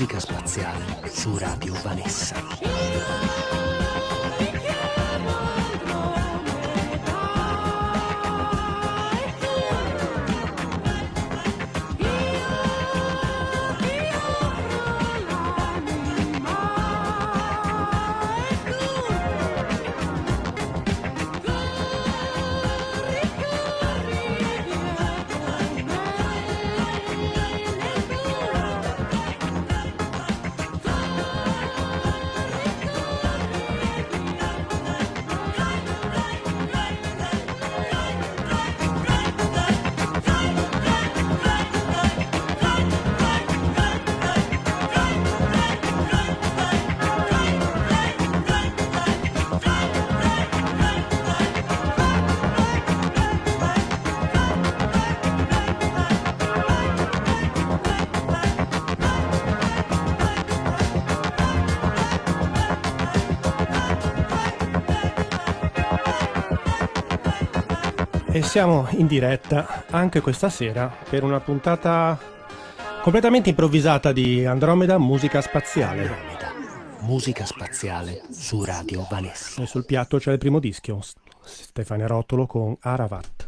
Musica spaziale su Radio Vanessa. Siamo in diretta anche questa sera per una puntata completamente improvvisata di Andromeda Musica Spaziale. Andromeda, musica spaziale su Radio Vanessa. E sul piatto c'è il primo dischio, Stefano Rotolo con Aravat.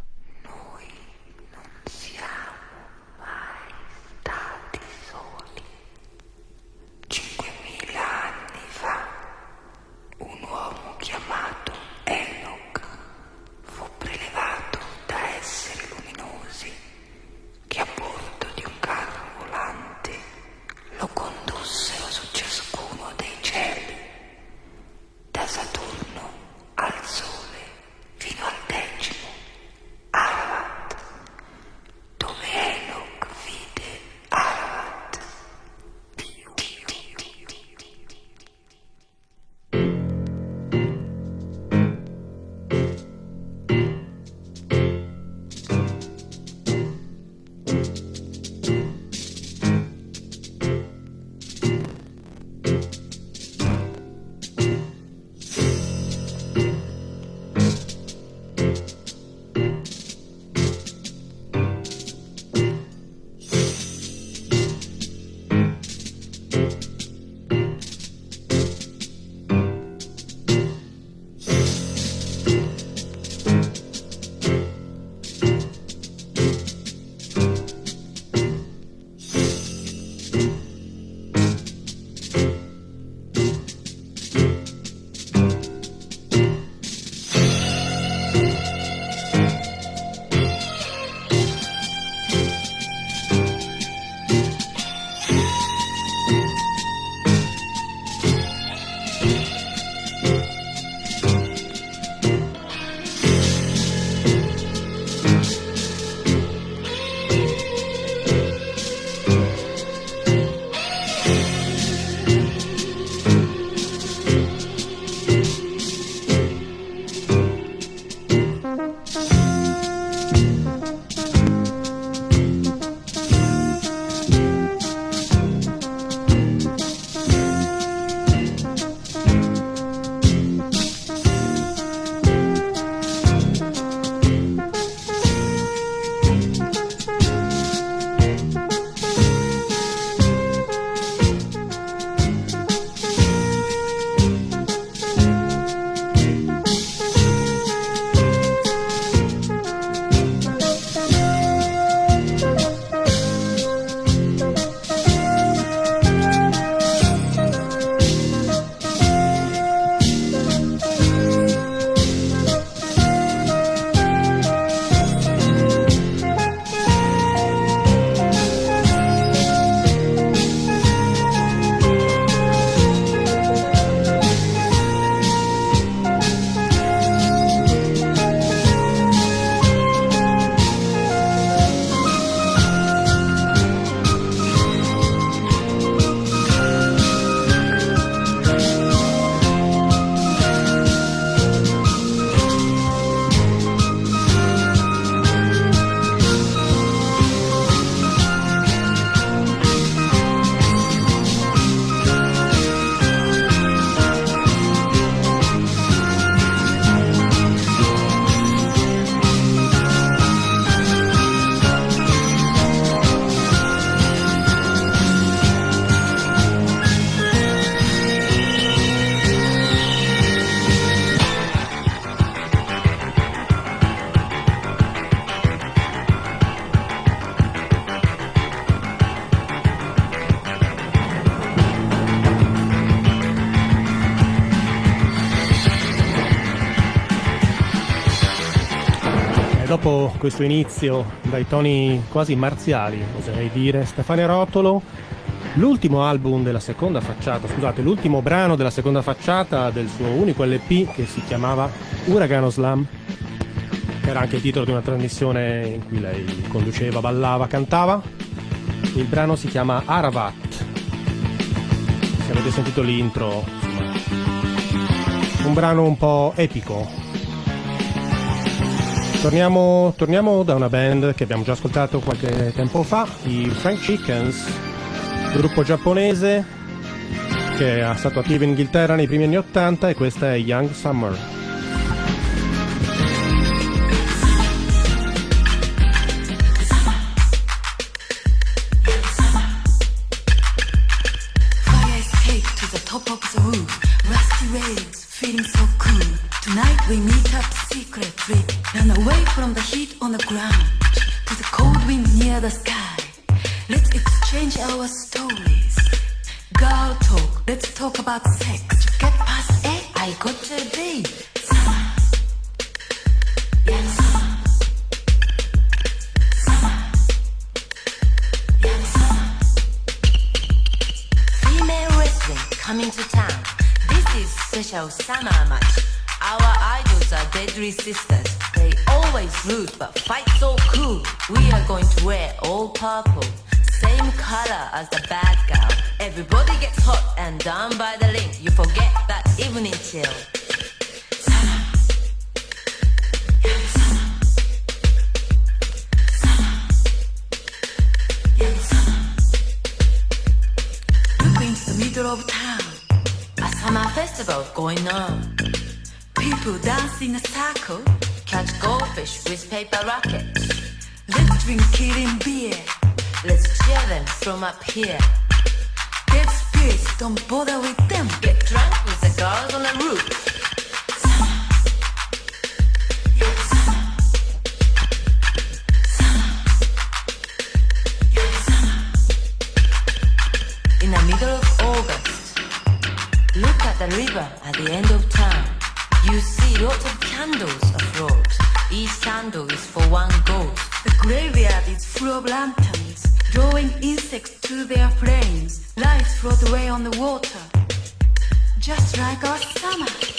Questo inizio dai toni quasi marziali, oserei dire, Stefano Rotolo, l'ultimo album della seconda facciata, scusate, l'ultimo brano della seconda facciata del suo unico LP che si chiamava Uragano Slam, che era anche il titolo di una trasmissione in cui lei conduceva, ballava, cantava. Il brano si chiama Aravat. Se avete sentito l'intro, un brano un po' epico, Torniamo, torniamo, da una band che abbiamo già ascoltato qualche tempo fa, i Frank Chickens, gruppo giapponese che è stato attivo in Inghilterra nei primi anni 80 e questa è Young Summer. river at the end of town. You see lots of candles afloat. Each candle is for one goat. The graveyard is full of lanterns, drawing insects to their flames. Lights float away on the water, just like our summer.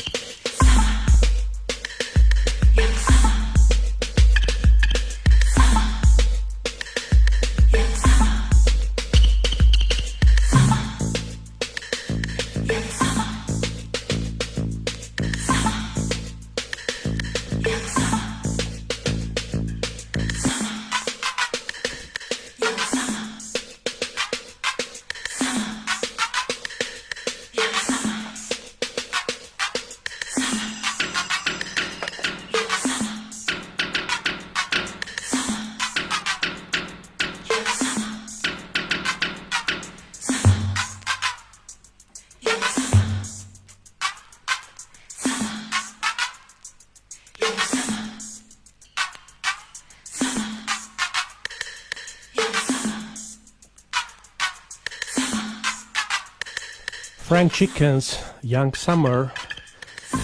Frank Chickens, Young Summer,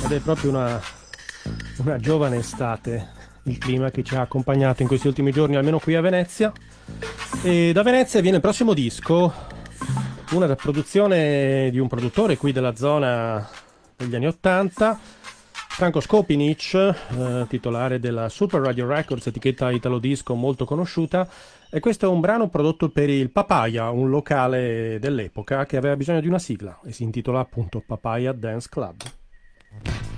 ed è proprio una, una giovane estate il clima che ci ha accompagnato in questi ultimi giorni, almeno qui a Venezia. E da Venezia viene il prossimo disco, una produzione di un produttore qui della zona degli anni 80, Franco Skopinic, eh, titolare della Super Radio Records, etichetta italo disco molto conosciuta, e questo è un brano prodotto per il Papaya, un locale dell'epoca che aveva bisogno di una sigla e si intitola appunto Papaya Dance Club.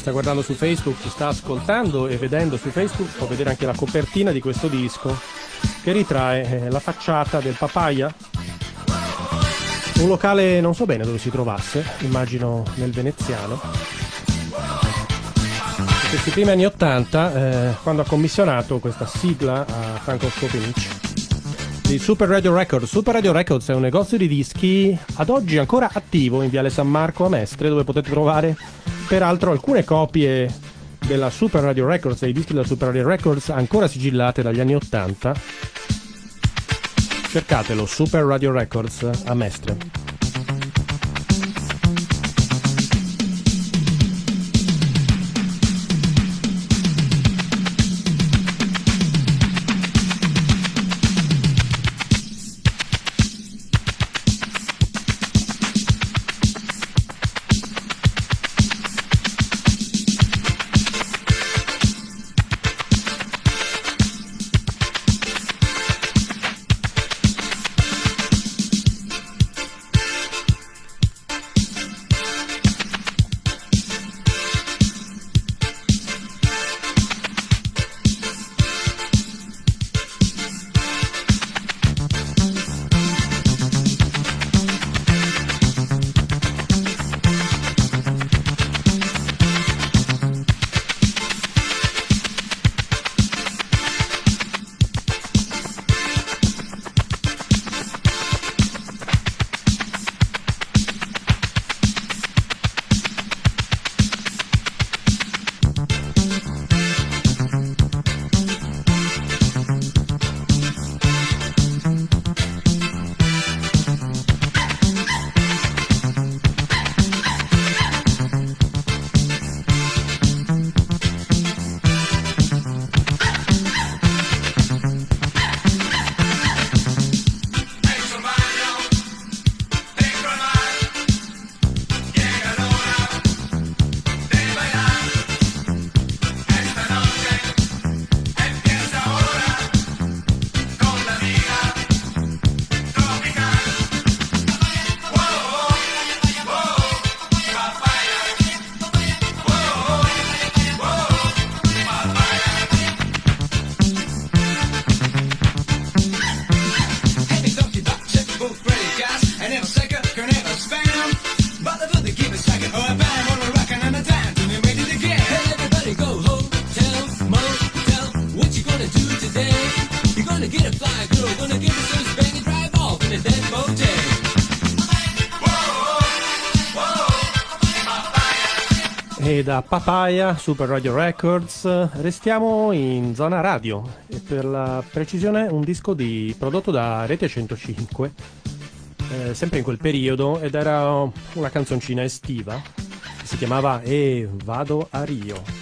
Sta guardando su Facebook, chi sta ascoltando e vedendo su Facebook può vedere anche la copertina di questo disco che ritrae eh, la facciata del Papaya. Un locale non so bene dove si trovasse, immagino nel veneziano. In questi primi anni 80, eh, quando ha commissionato questa sigla a Franco Skopinic di Super Radio Records. Super Radio Records è un negozio di dischi ad oggi ancora attivo in Viale San Marco a Mestre, dove potete trovare peraltro alcune copie della Super Radio Records, dei dischi della Super Radio Records ancora sigillate dagli anni 80. Cercatelo, Super Radio Records a Mestre. Papaya, Super Radio Records. Restiamo in zona radio e per la precisione un disco di, prodotto da Rete 105, eh, sempre in quel periodo, ed era una canzoncina estiva si chiamava E vado a Rio.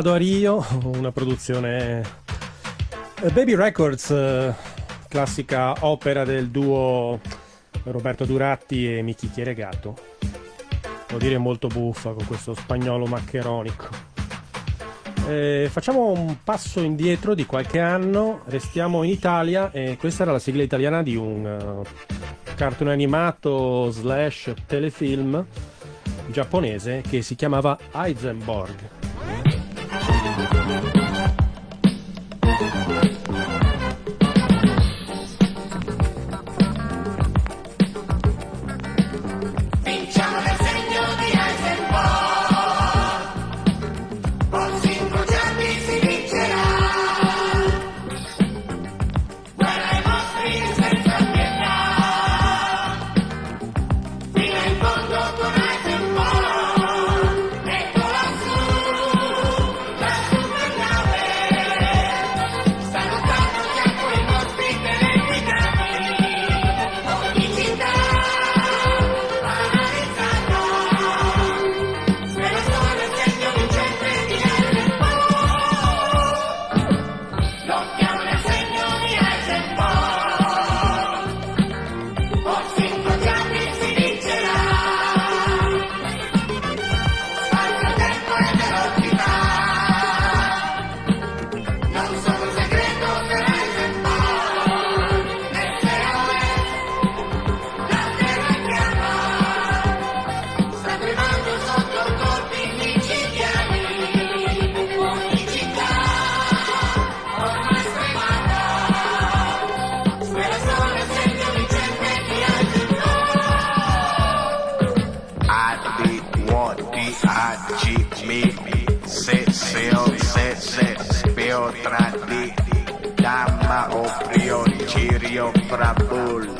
Vado a Rio, una produzione eh, Baby Records, eh, classica opera del duo Roberto Duratti e Michi Chieregato. Devo dire molto buffa con questo spagnolo maccheronico. Eh, facciamo un passo indietro di qualche anno, restiamo in Italia e questa era la sigla italiana di un cartone animato slash telefilm giapponese che si chiamava Heisenborg. entrati Dama o Cirio Prabul.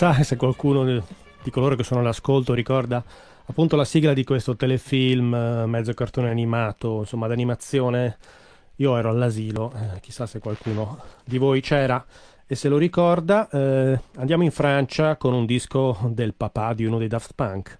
Chissà se qualcuno di coloro che sono all'ascolto ricorda appunto la sigla di questo telefilm, eh, mezzo cartone animato, insomma d'animazione. Io ero all'asilo, eh, chissà se qualcuno di voi c'era e se lo ricorda. Eh, andiamo in Francia con un disco del papà di uno dei Daft Punk.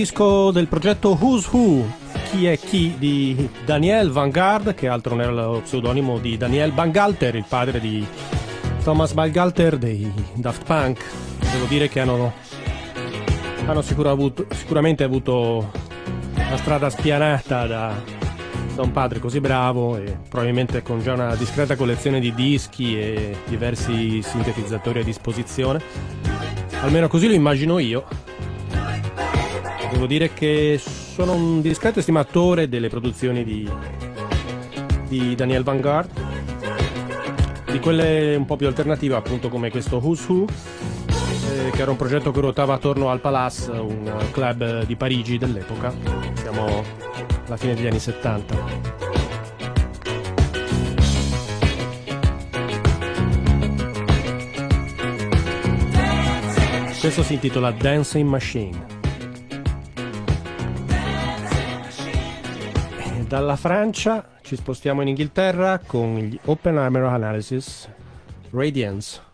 Disco del progetto Who's Who, chi è chi di Daniel Vanguard, che altro non era lo pseudonimo di Daniel Bangalter, il padre di Thomas Bangalter dei Daft Punk. Devo dire che hanno, hanno sicuro avuto, sicuramente avuto la strada spianata da, da un padre così bravo e probabilmente con già una discreta collezione di dischi e diversi sintetizzatori a disposizione. Almeno così lo immagino io. Devo dire che sono un discreto estimatore delle produzioni di, di Daniel Vanguard, di quelle un po' più alternative, appunto come questo Who's Who, eh, che era un progetto che ruotava attorno al Palace, un club di Parigi dell'epoca. Siamo alla fine degli anni 70. Questo si intitola Dancing Machine. Dalla Francia ci spostiamo in Inghilterra con gli Oppenheimer Analysis Radiance.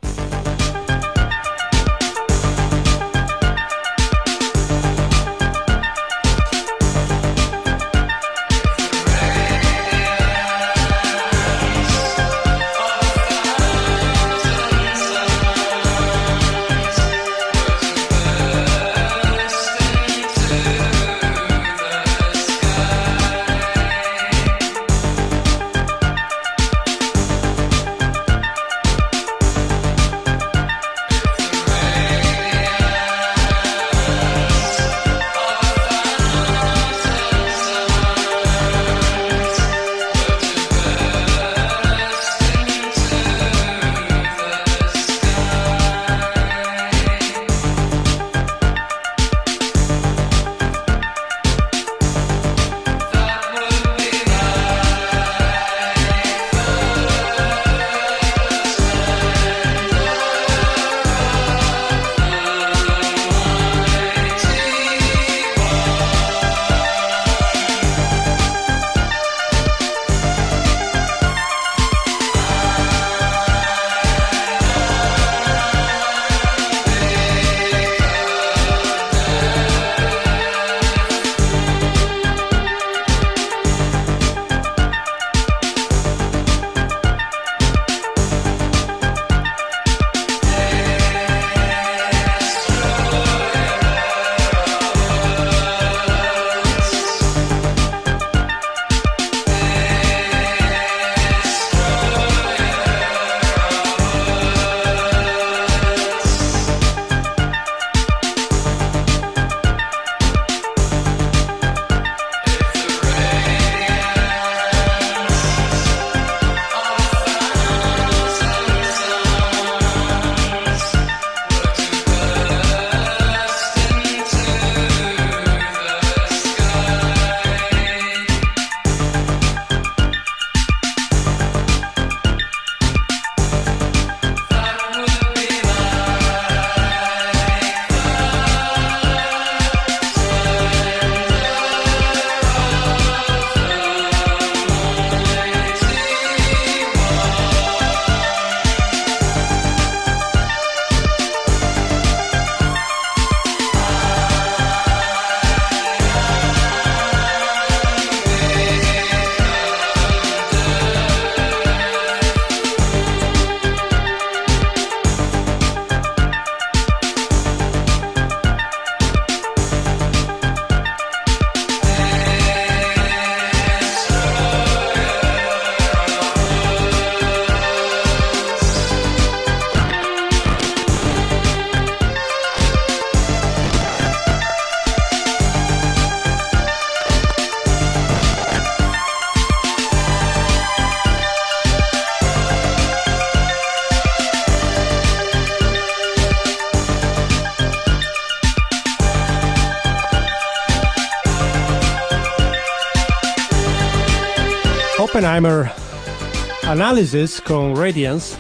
Analysis con Radiance.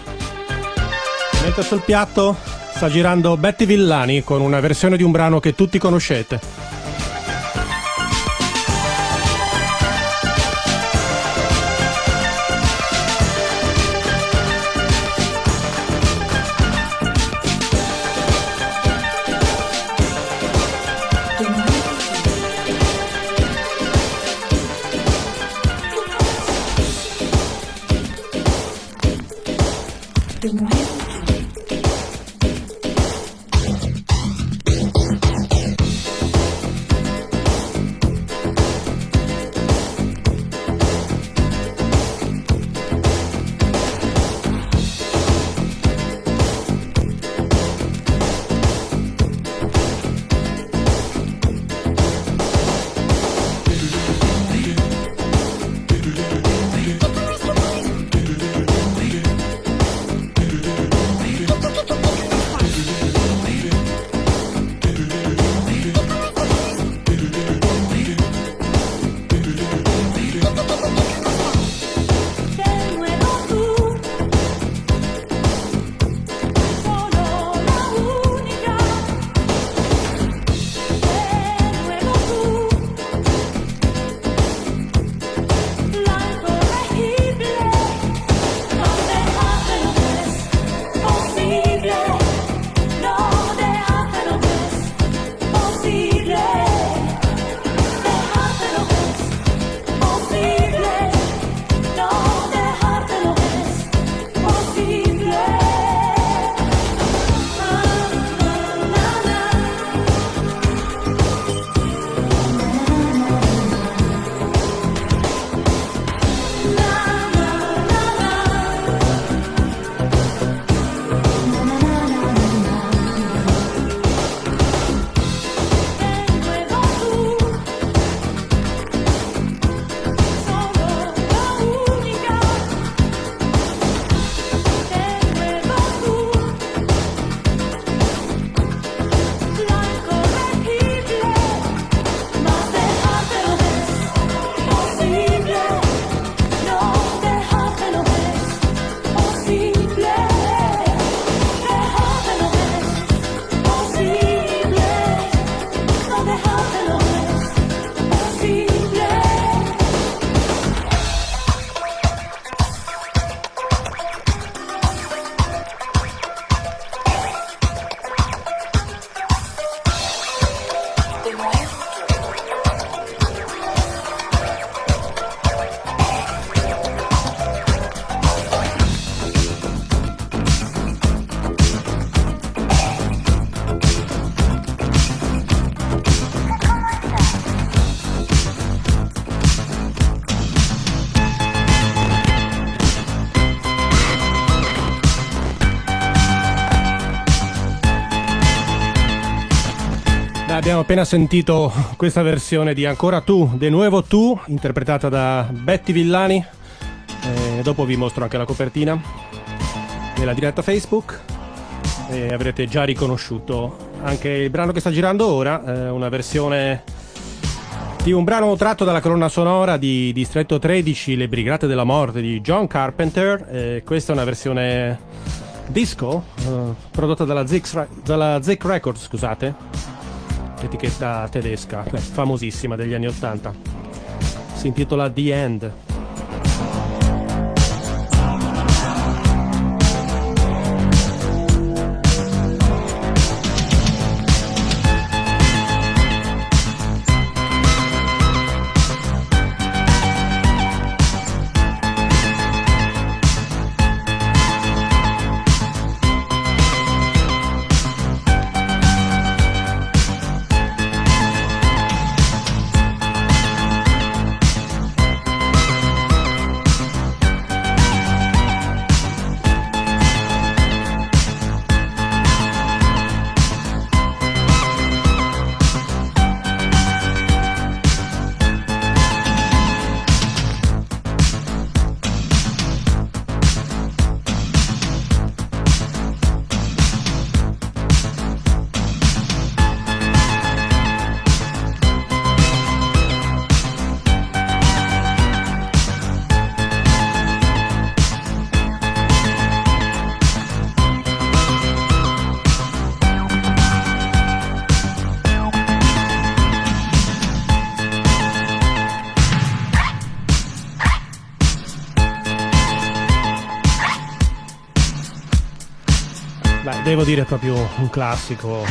Mentre sul piatto sta girando Betty Villani con una versione di un brano che tutti conoscete. Abbiamo appena sentito questa versione di Ancora tu, De Nuevo tu, interpretata da Betty Villani. E dopo vi mostro anche la copertina della diretta Facebook e avrete già riconosciuto anche il brano che sta girando ora, eh, una versione di un brano tratto dalla colonna sonora di Distretto 13, Le Brigate della Morte di John Carpenter. Eh, questa è una versione disco eh, prodotta dalla Zick Records, scusate etichetta tedesca, famosissima degli anni 80. Si intitola The End. Devo dire proprio un classico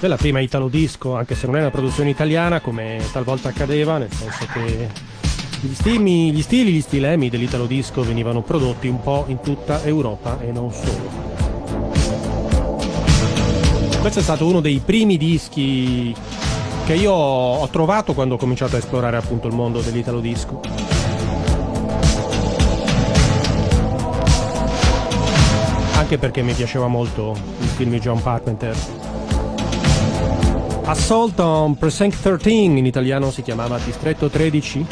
della prima Italo Disco, anche se non è una produzione italiana come talvolta accadeva, nel senso che Gli, stimi, gli stili, gli stilemi dell'italo disco venivano prodotti un po' in tutta Europa e non solo. Questo è stato uno dei primi dischi che io ho trovato quando ho cominciato a esplorare appunto il mondo dell'italo disco. Anche perché mi piaceva molto il film di John Carpenter. Assault on Precinct 13 in italiano si chiamava Distretto 13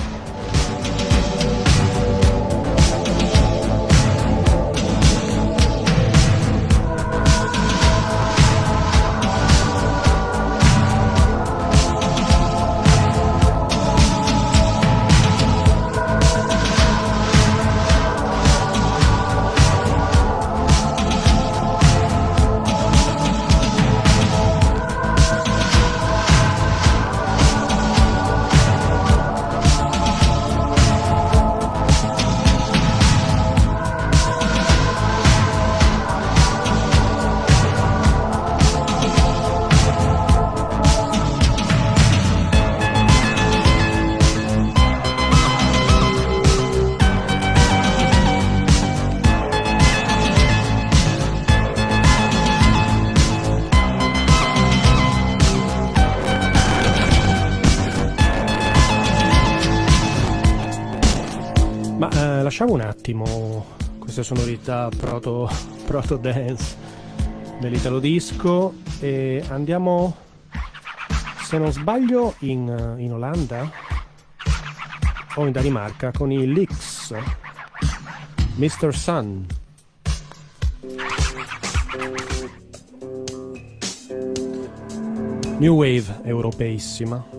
lasciamo un attimo queste sonorità proto, proto dance dell'italo disco e andiamo se non sbaglio in, in Olanda o in Danimarca con i Licks Mr. Sun New Wave europeissima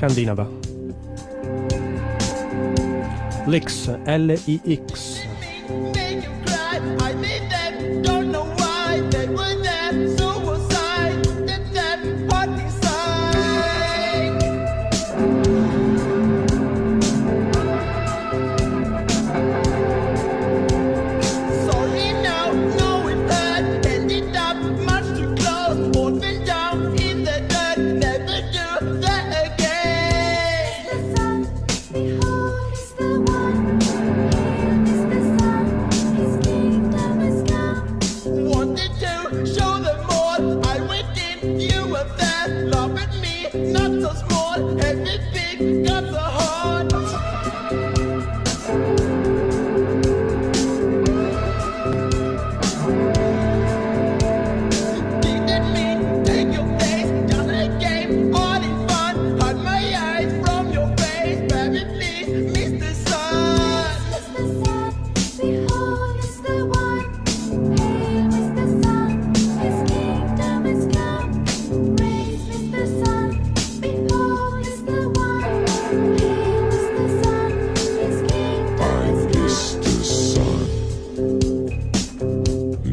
scandinava. Lix, L-I-X.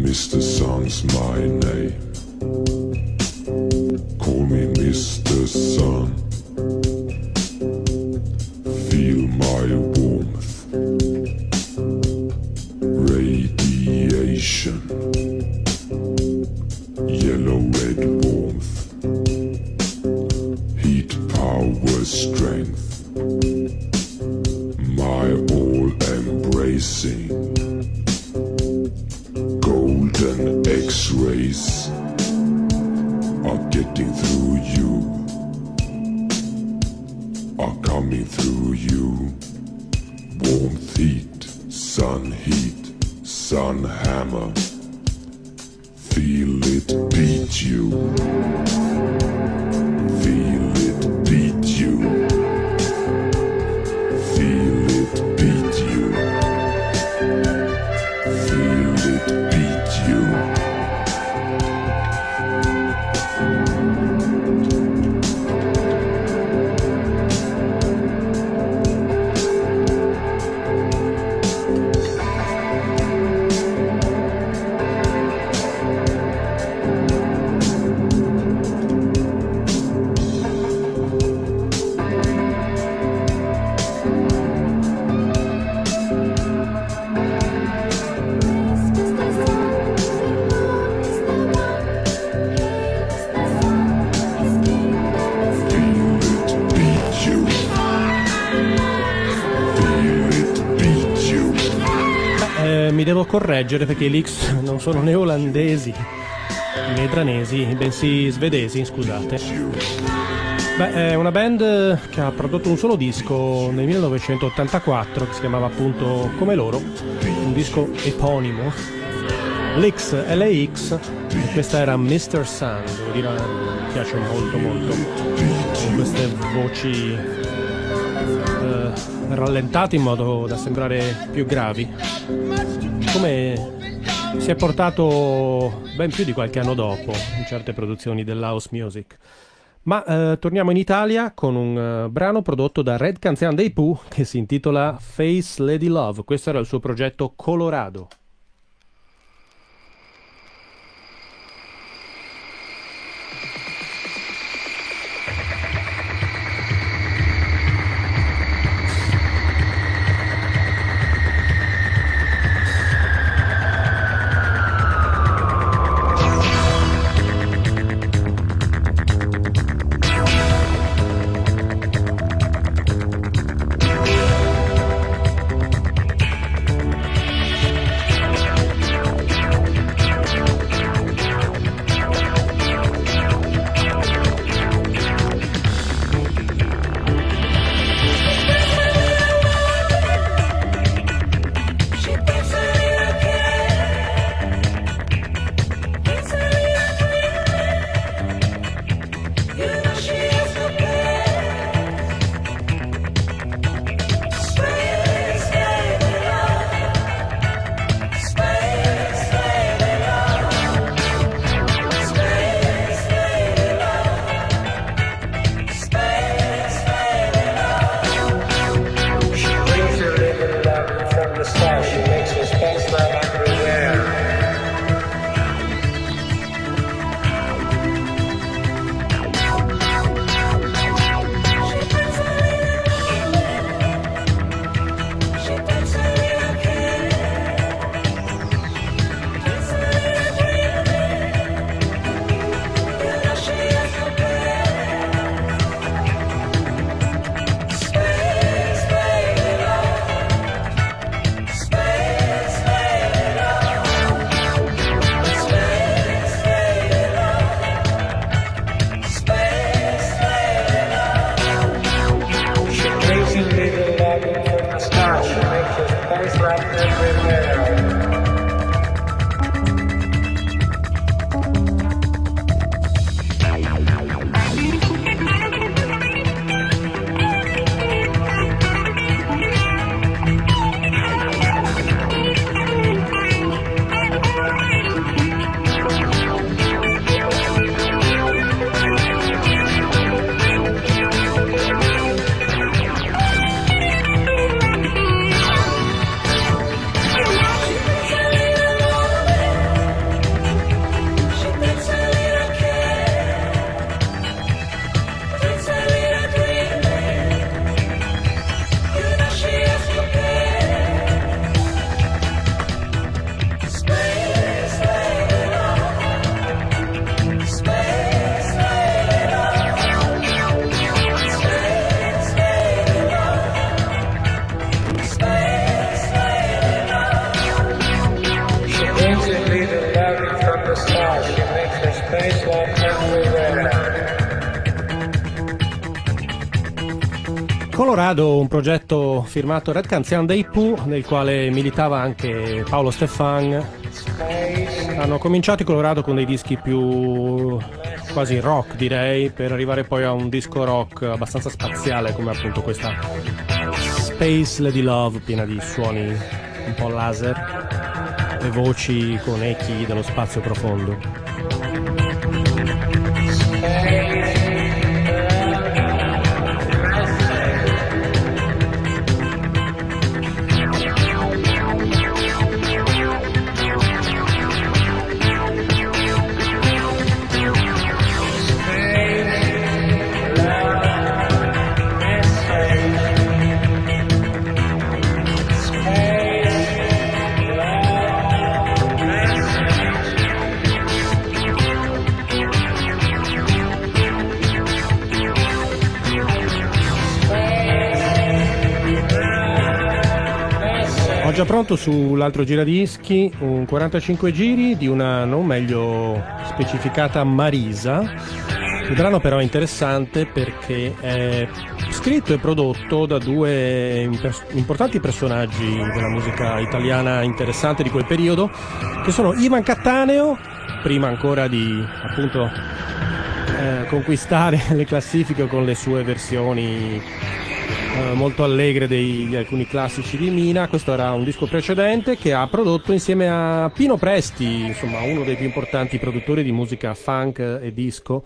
Mr. Sun's my name. Call me Mr. Sun. Correggere perché i Leaks non sono né olandesi né dranesi, bensì svedesi, scusate. Beh, è una band che ha prodotto un solo disco nel 1984 che si chiamava appunto come loro, un disco eponimo. L'X LX, questa era Mr. Sun, devo dire, mi piace molto molto, con queste voci eh, rallentate in modo da sembrare più gravi. Come si è portato ben più di qualche anno dopo in certe produzioni dell'house music. Ma eh, torniamo in Italia con un uh, brano prodotto da Red Canzian dei Pooh che si intitola Face Lady Love. Questo era il suo progetto Colorado. Colorado, un progetto firmato Red Canzian dei Pooh, nel quale militava anche Paolo Stefan. Hanno cominciato i Colorado con dei dischi più quasi rock, direi, per arrivare poi a un disco rock abbastanza spaziale, come appunto questa Space Lady Love, piena di suoni un po' laser e voci con echi dello spazio profondo. Pronto sull'altro giradischi un 45 giri di una non meglio specificata Marisa. Il brano però è interessante perché è scritto e prodotto da due importanti personaggi della musica italiana interessante di quel periodo, che sono Ivan Cattaneo, prima ancora di appunto eh, conquistare le classifiche con le sue versioni eh, molto allegre dei, di alcuni classici di Mina. Questo era un disco precedente che ha prodotto insieme a Pino Presti, insomma uno dei più importanti produttori di musica funk e disco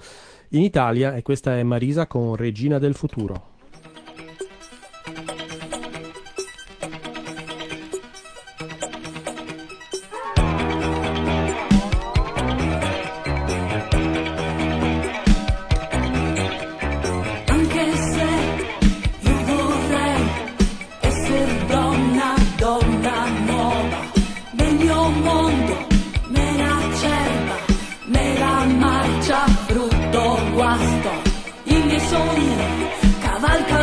in Italia e questa è Marisa con Regina del Futuro. Walka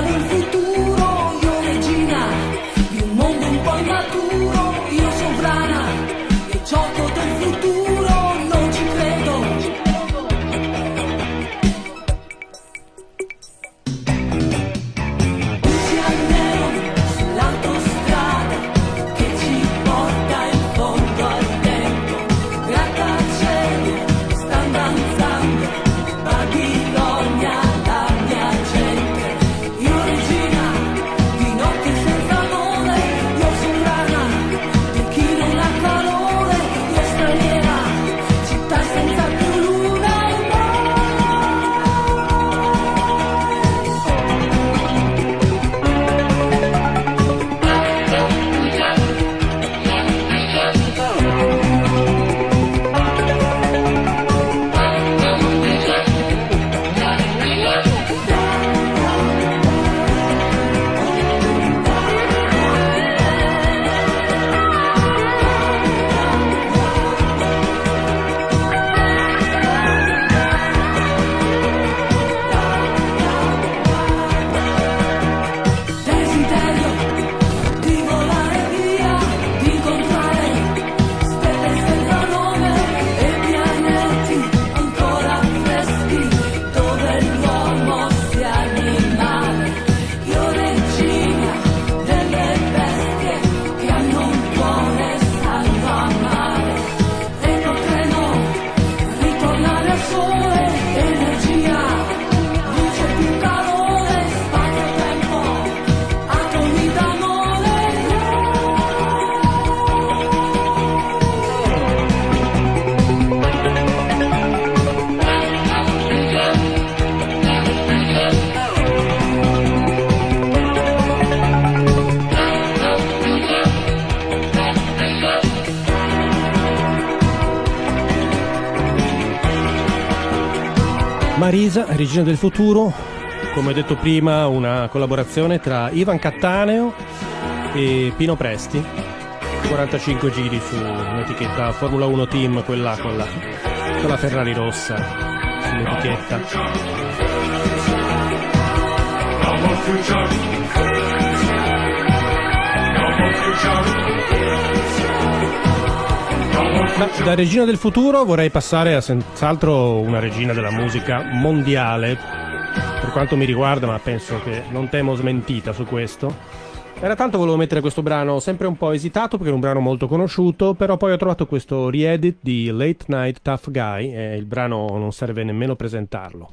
Marisa, Regina del Futuro, come detto prima una collaborazione tra Ivan Cattaneo e Pino Presti, 45 giri su un'etichetta Formula 1 Team, quella con la, con la Ferrari rossa sull'etichetta. Ma da regina del futuro vorrei passare a senz'altro una regina della musica mondiale, per quanto mi riguarda, ma penso che non temo smentita su questo. Era tanto volevo mettere questo brano, sempre un po' esitato perché è un brano molto conosciuto, però poi ho trovato questo re-edit di Late Night Tough Guy e il brano non serve nemmeno presentarlo.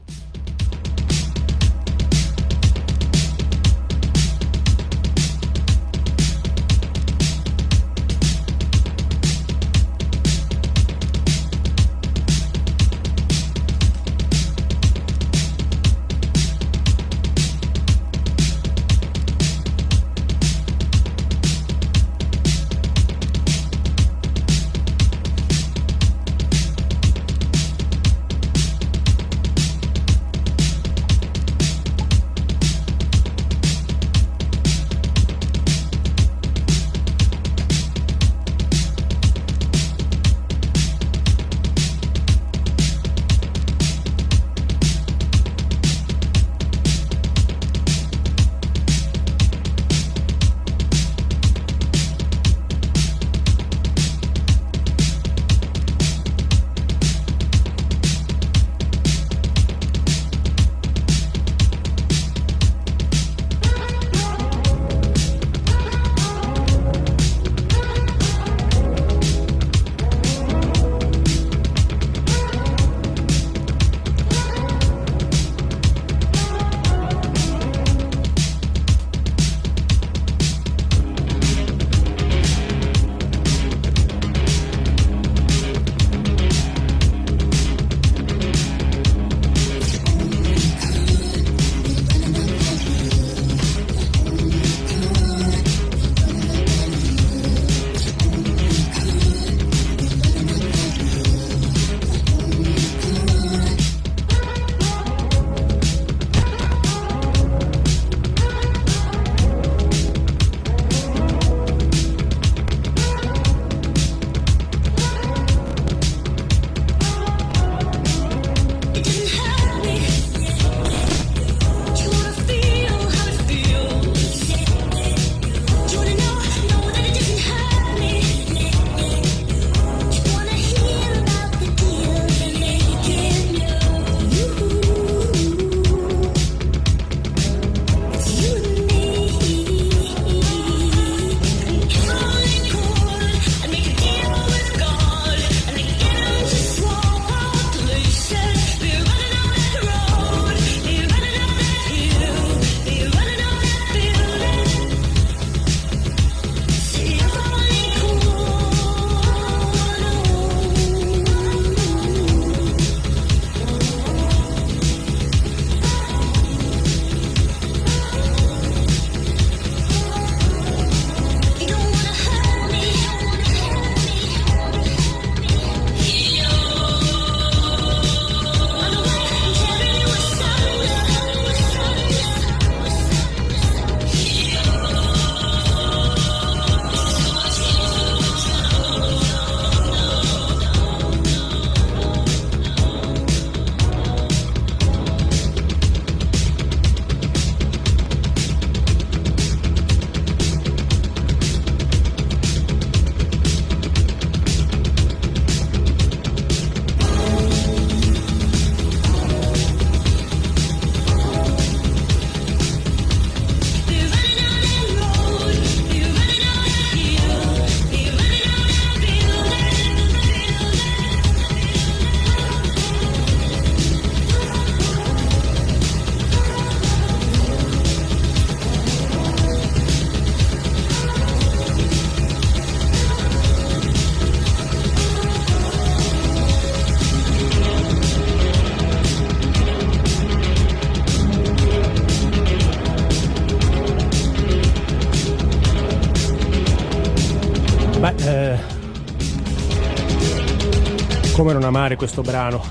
Amare questo brano?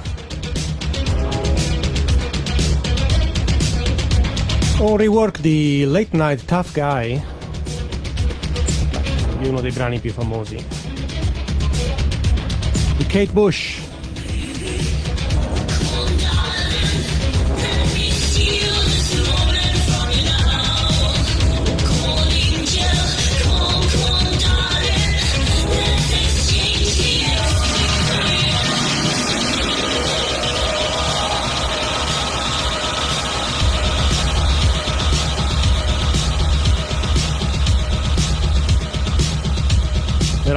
Un rework di Late Night Tough Guy, di uno dei brani più famosi, di Kate Bush.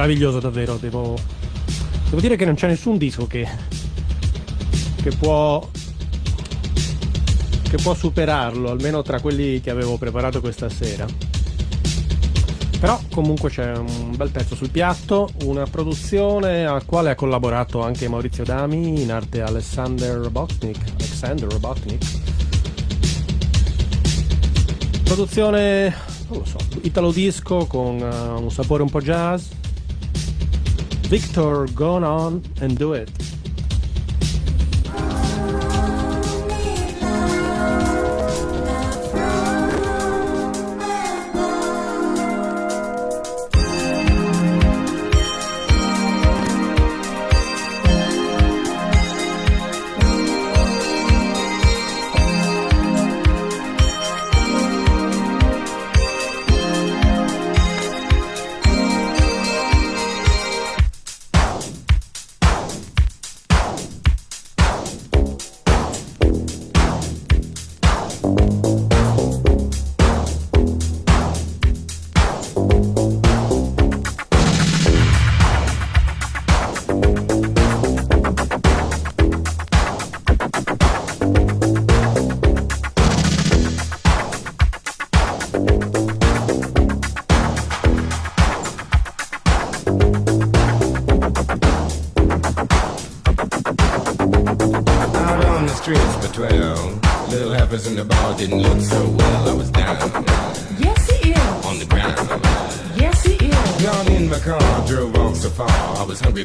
Meraviglioso davvero, devo, devo dire che non c'è nessun disco che, che può che può superarlo, almeno tra quelli che avevo preparato questa sera. Però comunque c'è un bel pezzo sul piatto, una produzione al quale ha collaborato anche Maurizio Dami, in arte Alexander Robotnik. Alexander Robotnik. Produzione, non lo so, italo disco con uh, un sapore un po' jazz, Victor, go on and do it.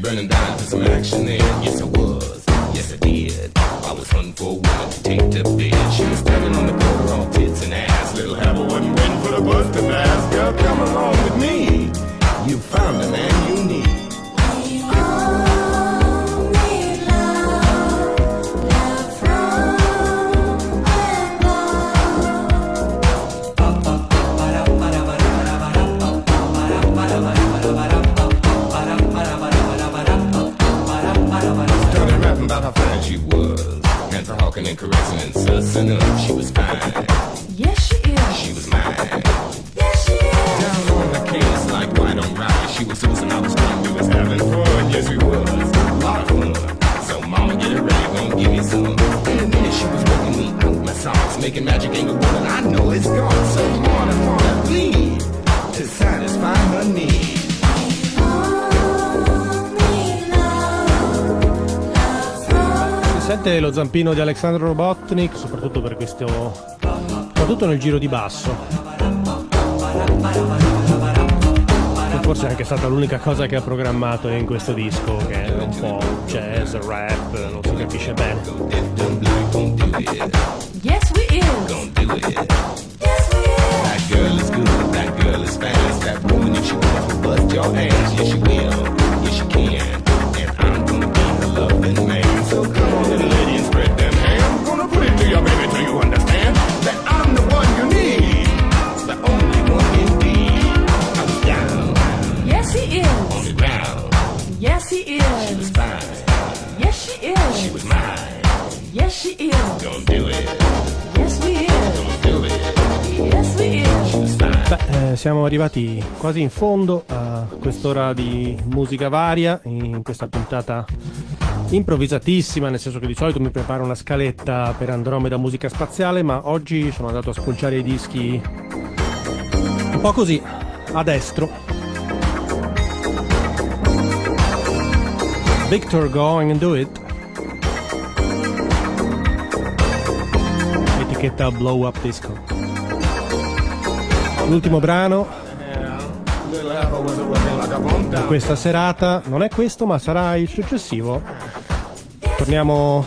burning down to some action there. Yes, I was. Yes, I did. I was hunting for a woman to take the bid. She was tugging on the all tits and ass. Little wasn't waiting for the bus to. Girl, come along with me. You found zampino di Alexandro Robotnik, soprattutto per questo. soprattutto nel giro di basso. Che forse è anche stata l'unica cosa che ha programmato in questo disco, che è un po' jazz, rap, non si capisce bene. Yes, we is. Yes, we is. That girl is good, that girl is fast. That woman, if she wants to bust your ass, yes, she will, siamo arrivati quasi in fondo a quest'ora di musica varia, in questa puntata improvvisatissima, nel senso che di solito mi preparo una scaletta per Andromeda Musica Spaziale, ma oggi sono andato a spulciare i dischi un po' così, a destro. Victor Going and Do It. Etichetta Blow Up Disco. L'ultimo brano di questa serata. Non è questo, ma sarà il successivo. Torniamo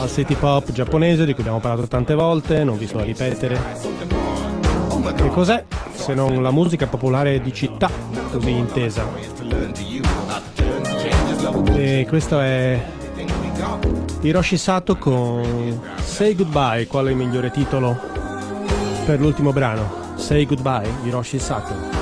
al city pop giapponese di cui abbiamo parlato tante volte, non vi sto a ripetere. Che cos'è se non la musica popolare di città, così intesa? E questo è Hiroshi Sato con Say Goodbye, qual è il migliore titolo per l'ultimo brano? Say Goodbye, Hiroshi Sato.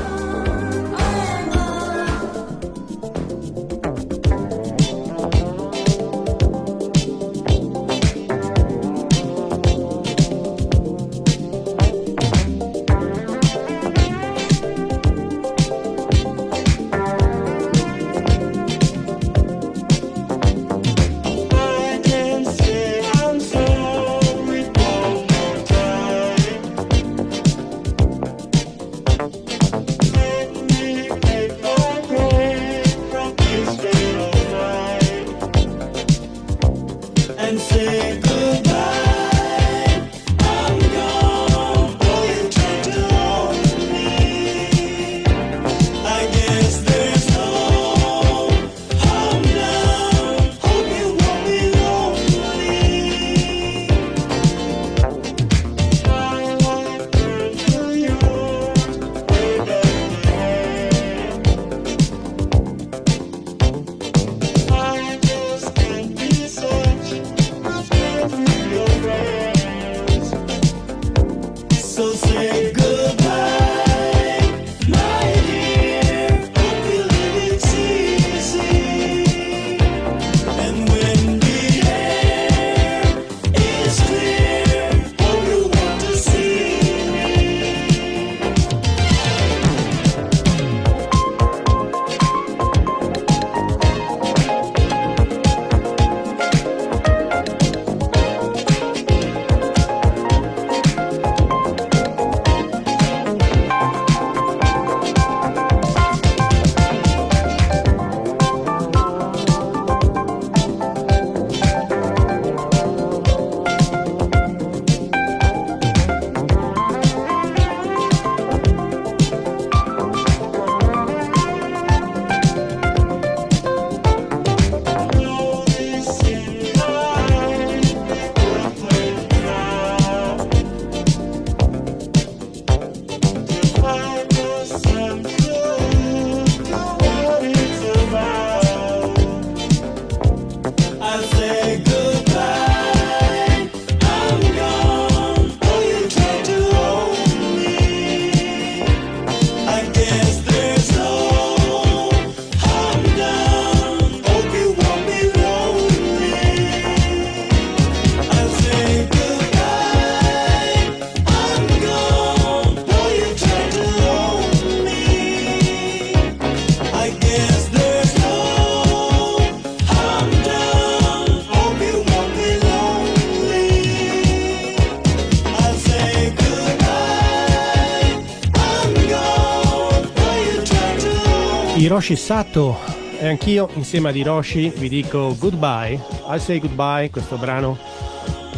Hiroshi Sato e anch'io insieme ad Hiroshi vi dico goodbye, I say goodbye, questo brano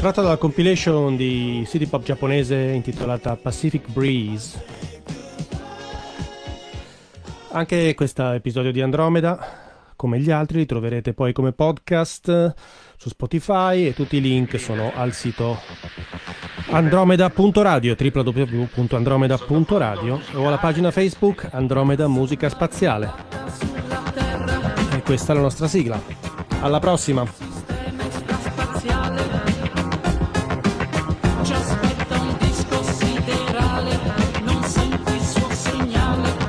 tratto dalla compilation di city pop giapponese intitolata Pacific Breeze. Anche questo episodio di Andromeda, come gli altri, li troverete poi come podcast su Spotify e tutti i link sono al sito andromeda.radio www.andromeda.radio o alla pagina Facebook Andromeda Musica Spaziale. E questa è la nostra sigla. Alla prossima!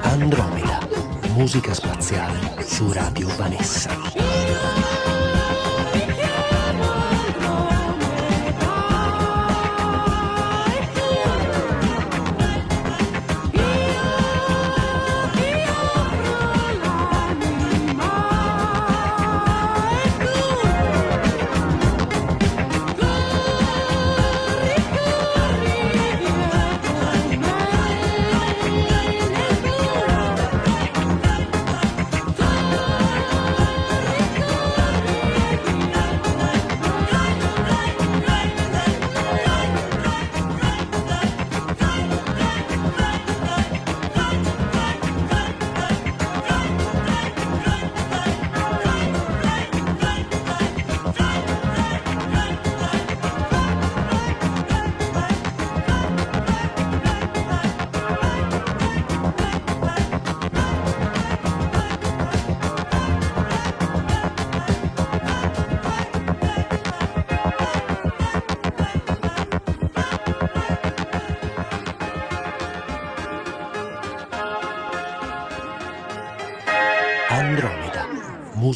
Andromeda, musica spaziale su Radio Vanessa.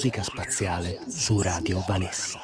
Musica spaziale su Radio Vanessa.